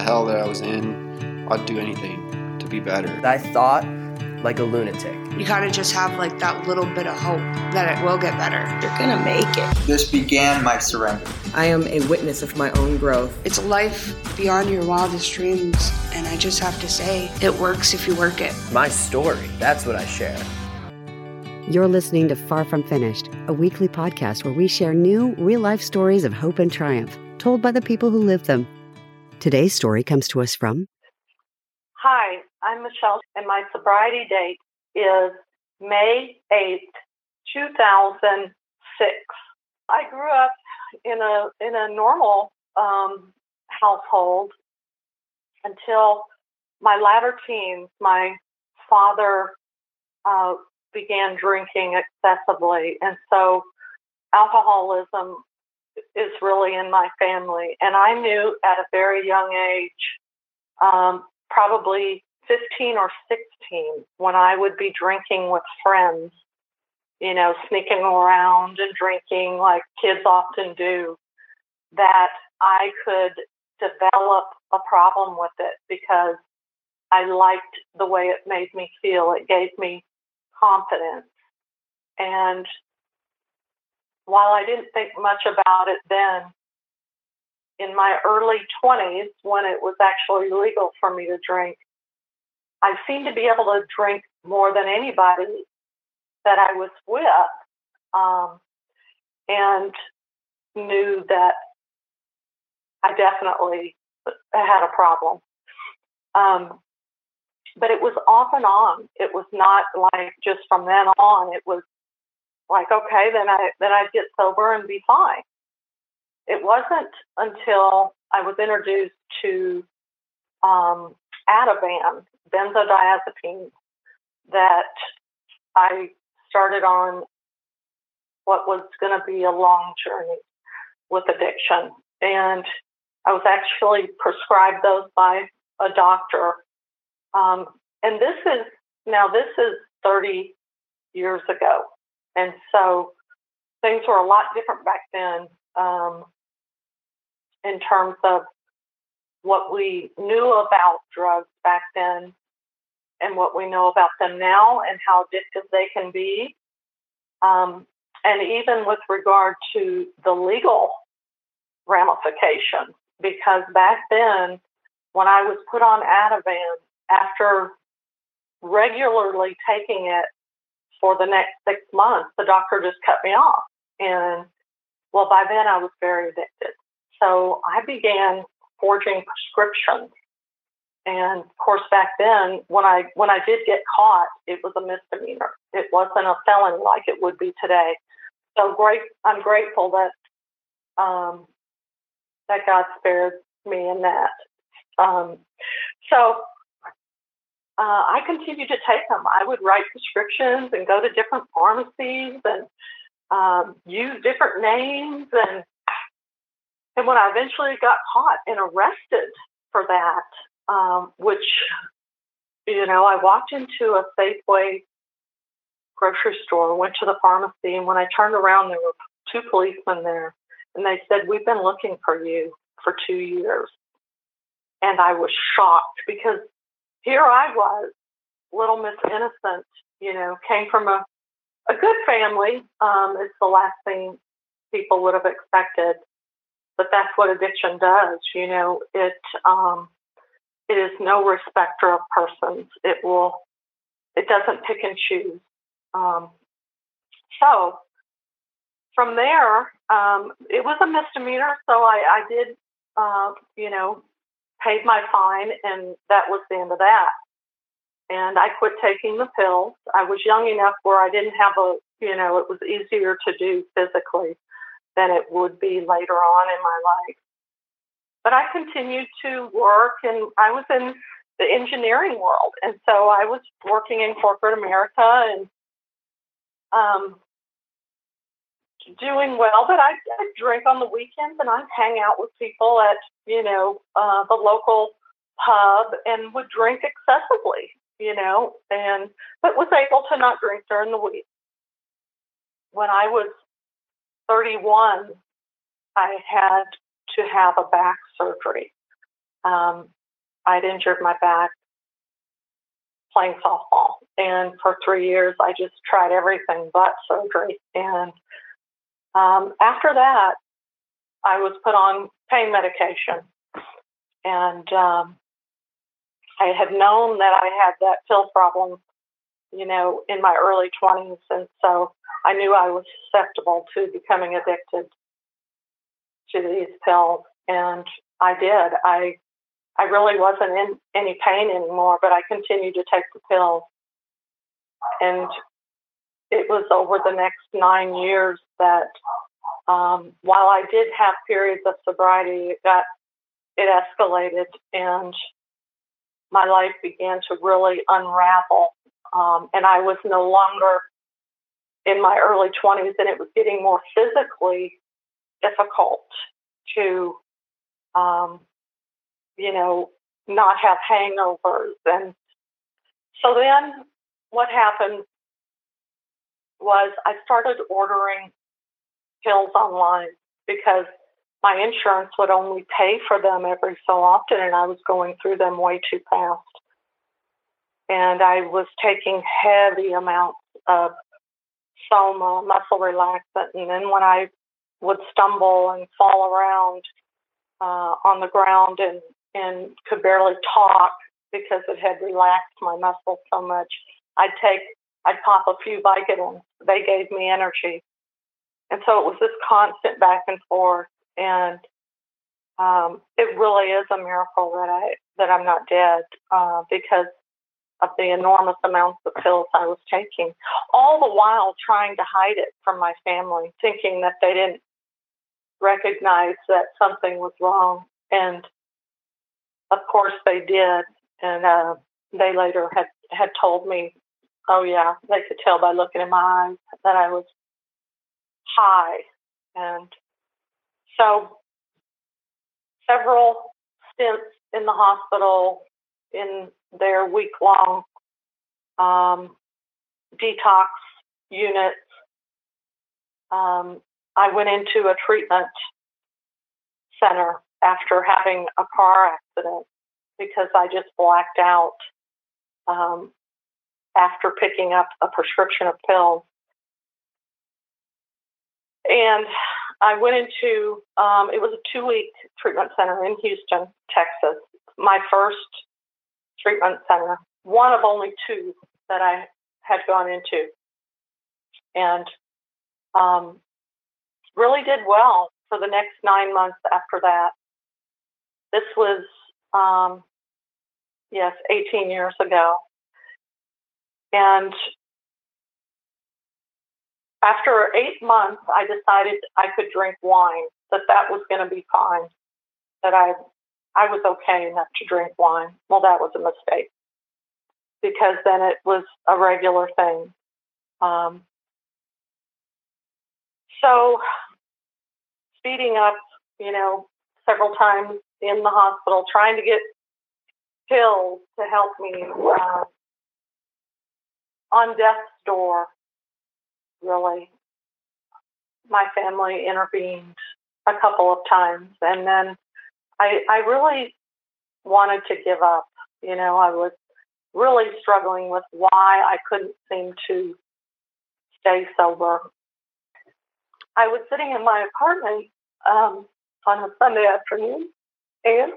the hell that I was in, I'd do anything to be better. I thought like a lunatic. You gotta just have like that little bit of hope that it will get better. You're gonna make it. This began my surrender. I am a witness of my own growth. It's a life beyond your wildest dreams, and I just have to say, it works if you work it. My story, that's what I share. You're listening to Far From Finished, a weekly podcast where we share new, real life stories of hope and triumph, told by the people who live them. Today's story comes to us from Hi, I'm Michelle, and my sobriety date is May 8th, 2006. I grew up in a in a normal um, household until my latter teens. My father uh, began drinking excessively, and so alcoholism is really in my family. And I knew at a very young age, um, probably 15 or 16, when I would be drinking with friends, you know, sneaking around and drinking like kids often do, that I could develop a problem with it because I liked the way it made me feel. It gave me confidence. And while I didn't think much about it then, in my early 20s, when it was actually legal for me to drink, I seemed to be able to drink more than anybody that I was with, um, and knew that I definitely had a problem. Um, but it was off and on. It was not like just from then on. It was like, okay, then I then I'd get sober and be fine. It wasn't until I was introduced to um, Ativan, benzodiazepines, that I started on what was going to be a long journey with addiction. And I was actually prescribed those by a doctor. Um, and this is now, this is 30 years ago. And so things were a lot different back then um, in terms of what we knew about drugs back then and what we know about them now and how addictive they can be. Um, and even with regard to the legal ramifications, because back then, when I was put on Ativan, after regularly taking it for the next six months, the doctor just cut me off. And well, by then I was very addicted. So I began forging prescriptions. And of course, back then, when I when I did get caught, it was a misdemeanor. It wasn't a felony like it would be today. So great, I'm grateful that um, that God spared me in that. Um, so uh, I continued to take them. I would write prescriptions and go to different pharmacies and um, use different names. And and when I eventually got caught and arrested for that, um, which you know, I walked into a Safeway grocery store, went to the pharmacy, and when I turned around, there were two policemen there, and they said, "We've been looking for you for two years." And I was shocked because here I was, little Miss Innocent, you know, came from a, a good family. Um, it's the last thing people would have expected. But that's what addiction does, you know, it um, it is no respecter of persons. It will it doesn't pick and choose. Um, so from there, um, it was a misdemeanor, so I, I did, uh, you know, paid my fine, and that was the end of that. And I quit taking the pills. I was young enough where I didn't have a, you know, it was easier to do physically than it would be later on in my life. But I continued to work, and I was in the engineering world, and so I was working in corporate America and um, doing well, but I, I drink on the weekends and I'd hang out with people at, you know, uh, the local pub and would drink excessively, you know, and but was able to not drink during the week. When I was 31, I had to have a back surgery. um, I'd injured my back playing softball. And for three years, I just tried everything but surgery. And um, after that, I was put on pain medication. And um, I had known that I had that pill problem, you know, in my early 20s. And so I knew I was susceptible to becoming addicted to these pills. And I did. I I really wasn't in any pain anymore, but I continued to take the pills. And it was over the next nine years that um, while I did have periods of sobriety, it got it escalated and my life began to really unravel. Um, and I was no longer in my early 20s, and it was getting more physically difficult to, um, you know, not have hangovers. And so then what happened was I started ordering pills online because my insurance would only pay for them every so often, and I was going through them way too fast. And I was taking heavy amounts of soma, muscle relaxant, and then when I would stumble and fall around uh, on the ground and, and could barely talk because it had relaxed my muscles so much, I'd take, I'd pop a few Vicodins. They gave me energy. And so it was this constant back and forth and um, it really is a miracle that I that I'm not dead uh, because of the enormous amounts of pills I was taking, all the while trying to hide it from my family, thinking that they didn't recognize that something was wrong, and of course they did, and uh, they later had had told me, oh yeah, they could tell by looking in my eyes that I was high, and so several stints in the hospital in their week long um, detox units. Um, I went into a treatment center after having a car accident because I just blacked out um, after picking up a prescription of pills. And I went into, um, it was a two week treatment center in Houston, Texas. My first treatment center, one of only two that I had gone into. And um, really did well for the next nine months after that. This was, um, yes, 18 years ago. And after eight months, I decided I could drink wine, that that was going to be fine, that I, I was okay enough to drink wine. Well, that was a mistake because then it was a regular thing. Um, so, speeding up, you know, several times in the hospital, trying to get pills to help me uh, on death's door really. My family intervened a couple of times, and then I, I really wanted to give up. You know, I was really struggling with why I couldn't seem to stay sober. I was sitting in my apartment um, on a Sunday afternoon and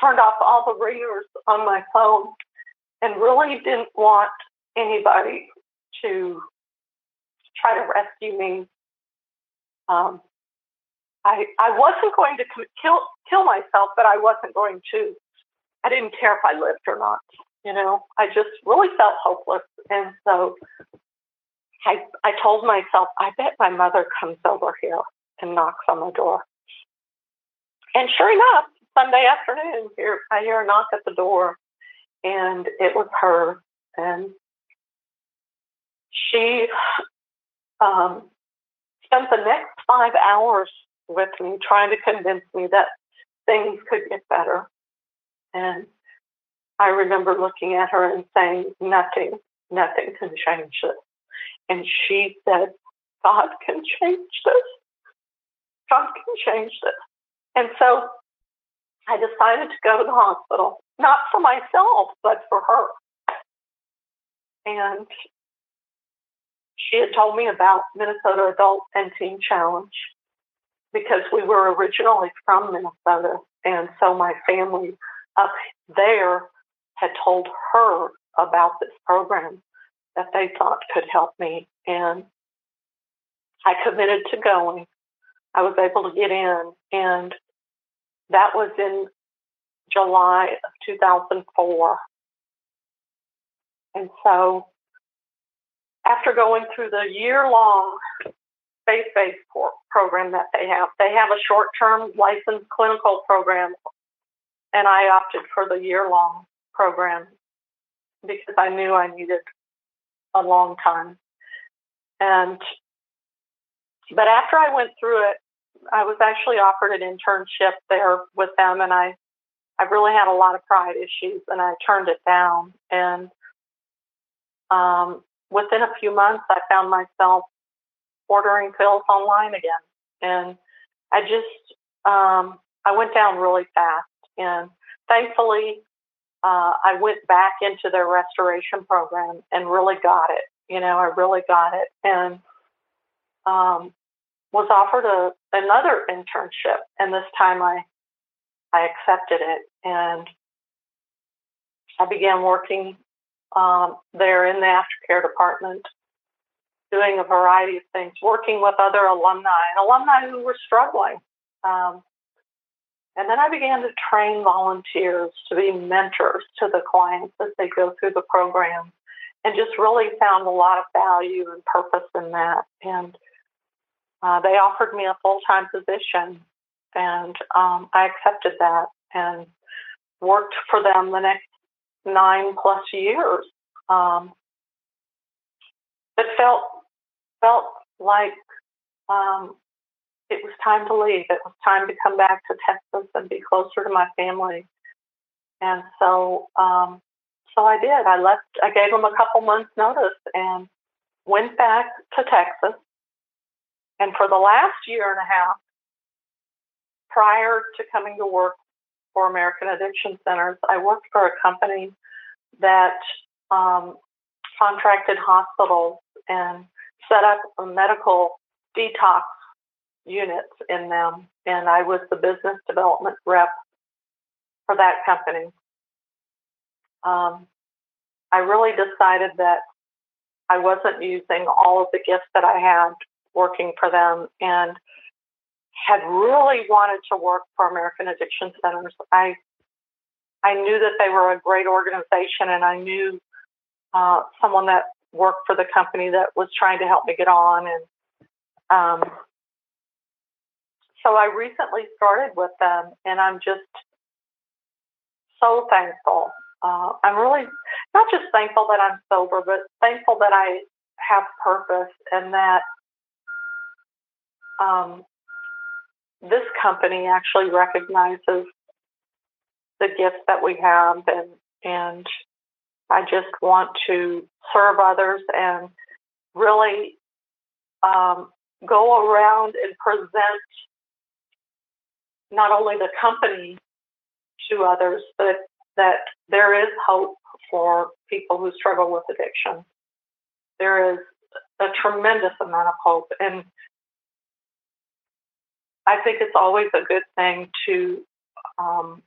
turned off all the ringers on my phone and really didn't want anybody to try to rescue me. Um, I I wasn't going to kill kill myself, but I wasn't going to. I didn't care if I lived or not. You know, I just really felt hopeless, and so I I told myself, I bet my mother comes over here and knocks on the door. And sure enough, Sunday afternoon, here I hear a knock at the door, and it was her. And she um, spent the next five hours with me trying to convince me that things could get better. And I remember looking at her and saying, nothing, nothing can change this. And she said, God can change this. God can change this. And so I decided to go to the hospital, not for myself, but for her. And she had told me about Minnesota Adult and Teen Challenge because we were originally from Minnesota. And so my family up there had told her about this program that they thought could help me. And I committed to going. I was able to get in, and that was in July of 2004. And so, after going through the year long faith based program that they have, they have a short term licensed clinical program, and I opted for the year long program because I knew I needed a long time. And but after I went through it, I was actually offered an internship there with them, and I I really had a lot of pride issues, and I turned it down. And um, within a few months, I found myself ordering pills online again, and I just um, I went down really fast. And thankfully, uh, I went back into their restoration program and really got it. You know, I really got it, and um, was offered a another internship, and this time I I accepted it, and I began working um, there in the aftercare department, doing a variety of things, working with other alumni and alumni who were struggling. Um, and then I began to train volunteers to be mentors to the clients as they go through the program and just really found a lot of value and purpose in that. And uh, they offered me a full time position, and um, I accepted that and worked for them the next nine plus years. Um, it felt felt like um, it was time to leave. It was time to come back to Texas and be closer to my family. And so, um, so I did. I left. I gave them a couple months' notice and went back to Texas. And for the last year and a half, prior to coming to work for American Addiction Centers, I worked for a company that um, contracted hospitals and set up medical detox units in them, and I was the business development rep for that company. Um, I really decided that I wasn't using all of the gifts that I had working for them and had really wanted to work for American Addiction Centers. I I knew that they were a great organization, and I knew uh, someone that worked for the company that was trying to help me get on. And um, so I recently started with them, and I'm just so thankful. Uh, I'm really not just thankful that I'm sober, but thankful that I have purpose and that um, this company actually recognizes the gifts that we have, and and I just want to serve others and really um, go around and present not only the company to others, but that there is hope for people who struggle with addiction. There is a tremendous amount of hope. And I think it's always a good thing to um,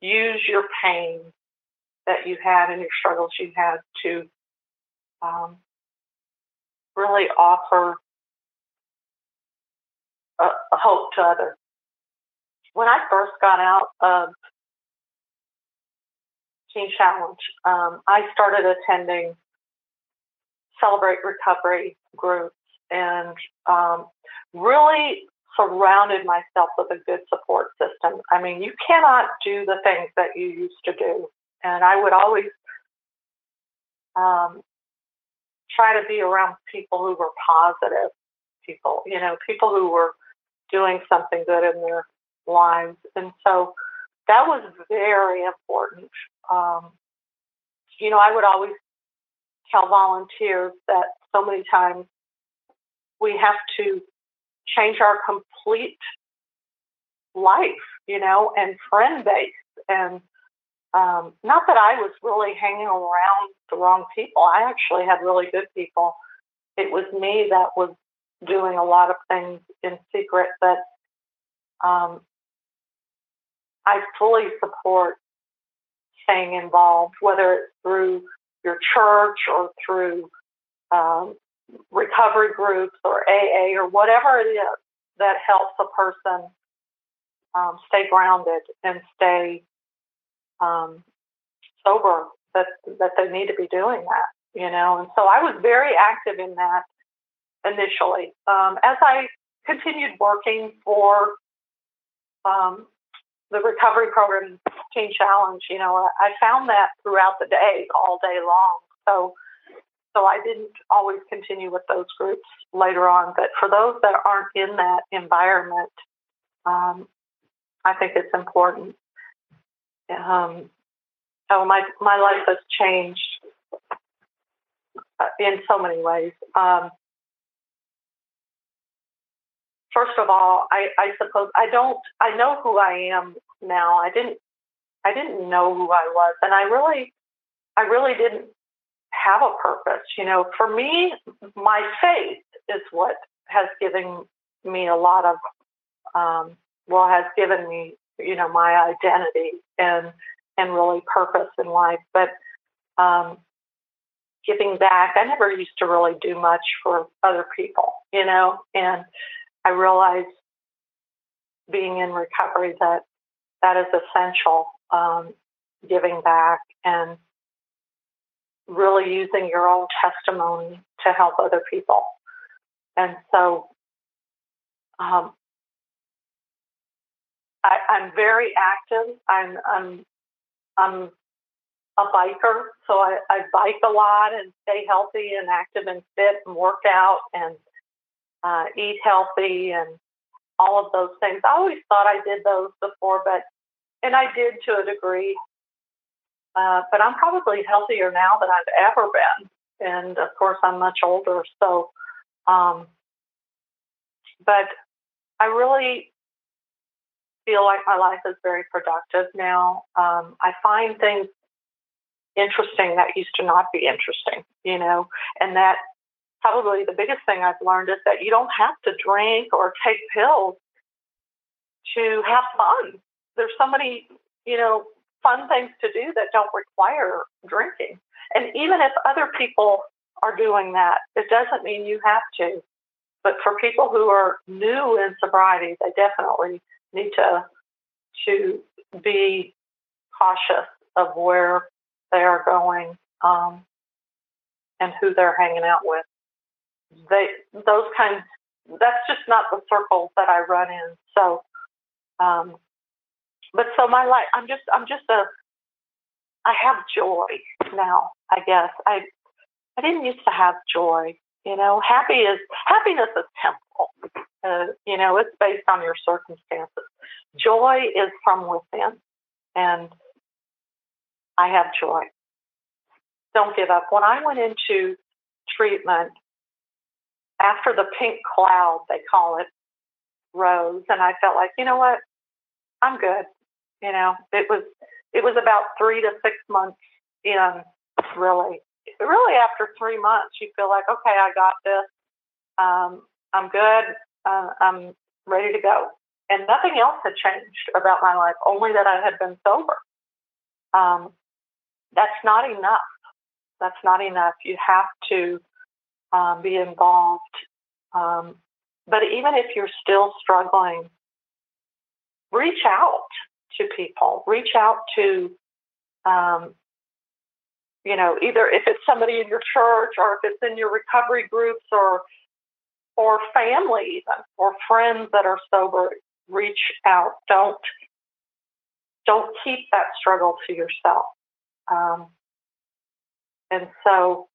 use your pain that you had and your struggles you had to um, really offer a, a hope to others. When I first got out of Teen Challenge, um, I started attending Celebrate Recovery groups and um, really surrounded myself with a good support system. I mean, you cannot do the things that you used to do. And I would always um, try to be around people who were positive people, you know, people who were doing something good in their lives. And so that was very important. Um, you know, I would always tell volunteers that so many times we have to change our complete life you know, and friend base. And um, not that I was really hanging around the wrong people. I actually had really good people. It was me that was doing a lot of things in secret that um, I fully support staying involved, whether it's through your church or through um, recovery groups or AA or whatever it is that helps a person um, stay grounded and stay um, sober that that they need to be doing that you know? And so I was very active in that initially. Um, as I continued working for um, the recovery program teen challenge you know I found that throughout the day all day long. So so I didn't always continue with those groups later on. But for those that aren't in that environment, um, I think it's important. Um, oh, my my life has changed uh, in so many ways. Um, first of all, I, I suppose I don't. I know who I am now. I didn't. I didn't know who I was, and I really, I really didn't have a purpose. You know, for me, my faith is what has given me a lot of, um, well, has given me, you know, my identity and and really purpose in life. But um, giving back, I never used to really do much for other people, you know, and I realized being in recovery that that is essential, um, giving back and really using your own testimony to help other people. And so um, I, am very active. I'm, I'm, I'm a biker, so I, I bike a lot and stay healthy and active and fit and work out and uh, eat healthy and all of those things. I always thought I did those before, but and I did to a degree, uh, but I'm probably healthier now than I've ever been. And of course, I'm much older. So, um, but I really feel like my life is very productive now. Um, I find things interesting that used to not be interesting, you know, and that probably the biggest thing I've learned is that you don't have to drink or take pills to have fun. There's so many, you know, fun things to do that don't require drinking. And even if other people are doing that, it doesn't mean you have to. But for people who are new in sobriety, they definitely need to to be cautious of where they are going um, and who they're hanging out with. They those kinds. That's just not the circles that I run in. So um, but so my life, I'm just, I'm just a, I have joy now. I guess I, I didn't used to have joy. You know, happy is happiness is temporal. Uh, you know, it's based on your circumstances. Joy is from within, and I have joy. Don't give up. When I went into treatment after the pink cloud, they call it, rose, and I felt like, you know what, I'm good. You know, it was it was about three to six months in, really. Really, after three months, you feel like, okay, I got this. Um, I'm good. Uh, I'm ready to go. And nothing else had changed about my life, only that I had been sober. Um, that's not enough. That's not enough. You have to um, be involved. Um, but even if you're still struggling, reach out to people. Reach out to, um, you know, either if it's somebody in your church or if it's in your recovery groups or or family even or friends that are sober. Reach out. Don't don't keep that struggle to yourself. Um, and so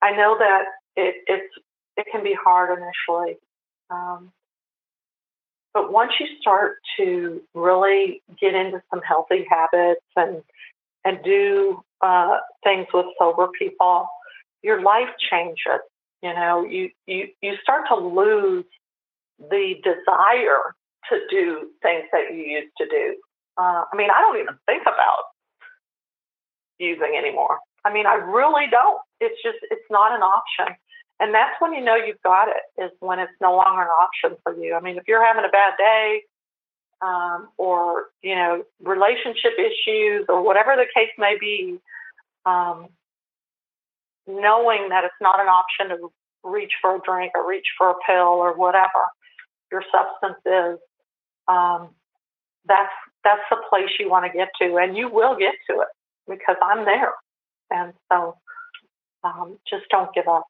I know that it, it's it can be hard initially. Um, but once you start to really get into some healthy habits and and do uh, things with sober people, your life changes. You know, you you you start to lose the desire to do things that you used to do. Uh, I mean, I don't even think about using anymore. I mean, I really don't. It's just, it's not an option. And that's when you know you've got it, is when it's no longer an option for you. I mean, if you're having a bad day, um, or, you know, relationship issues or whatever the case may be, um, knowing that it's not an option to reach for a drink or reach for a pill or whatever your substance is, um, that's that's the place you want to get to, and you will get to it because I'm there. And so, um, just don't give up.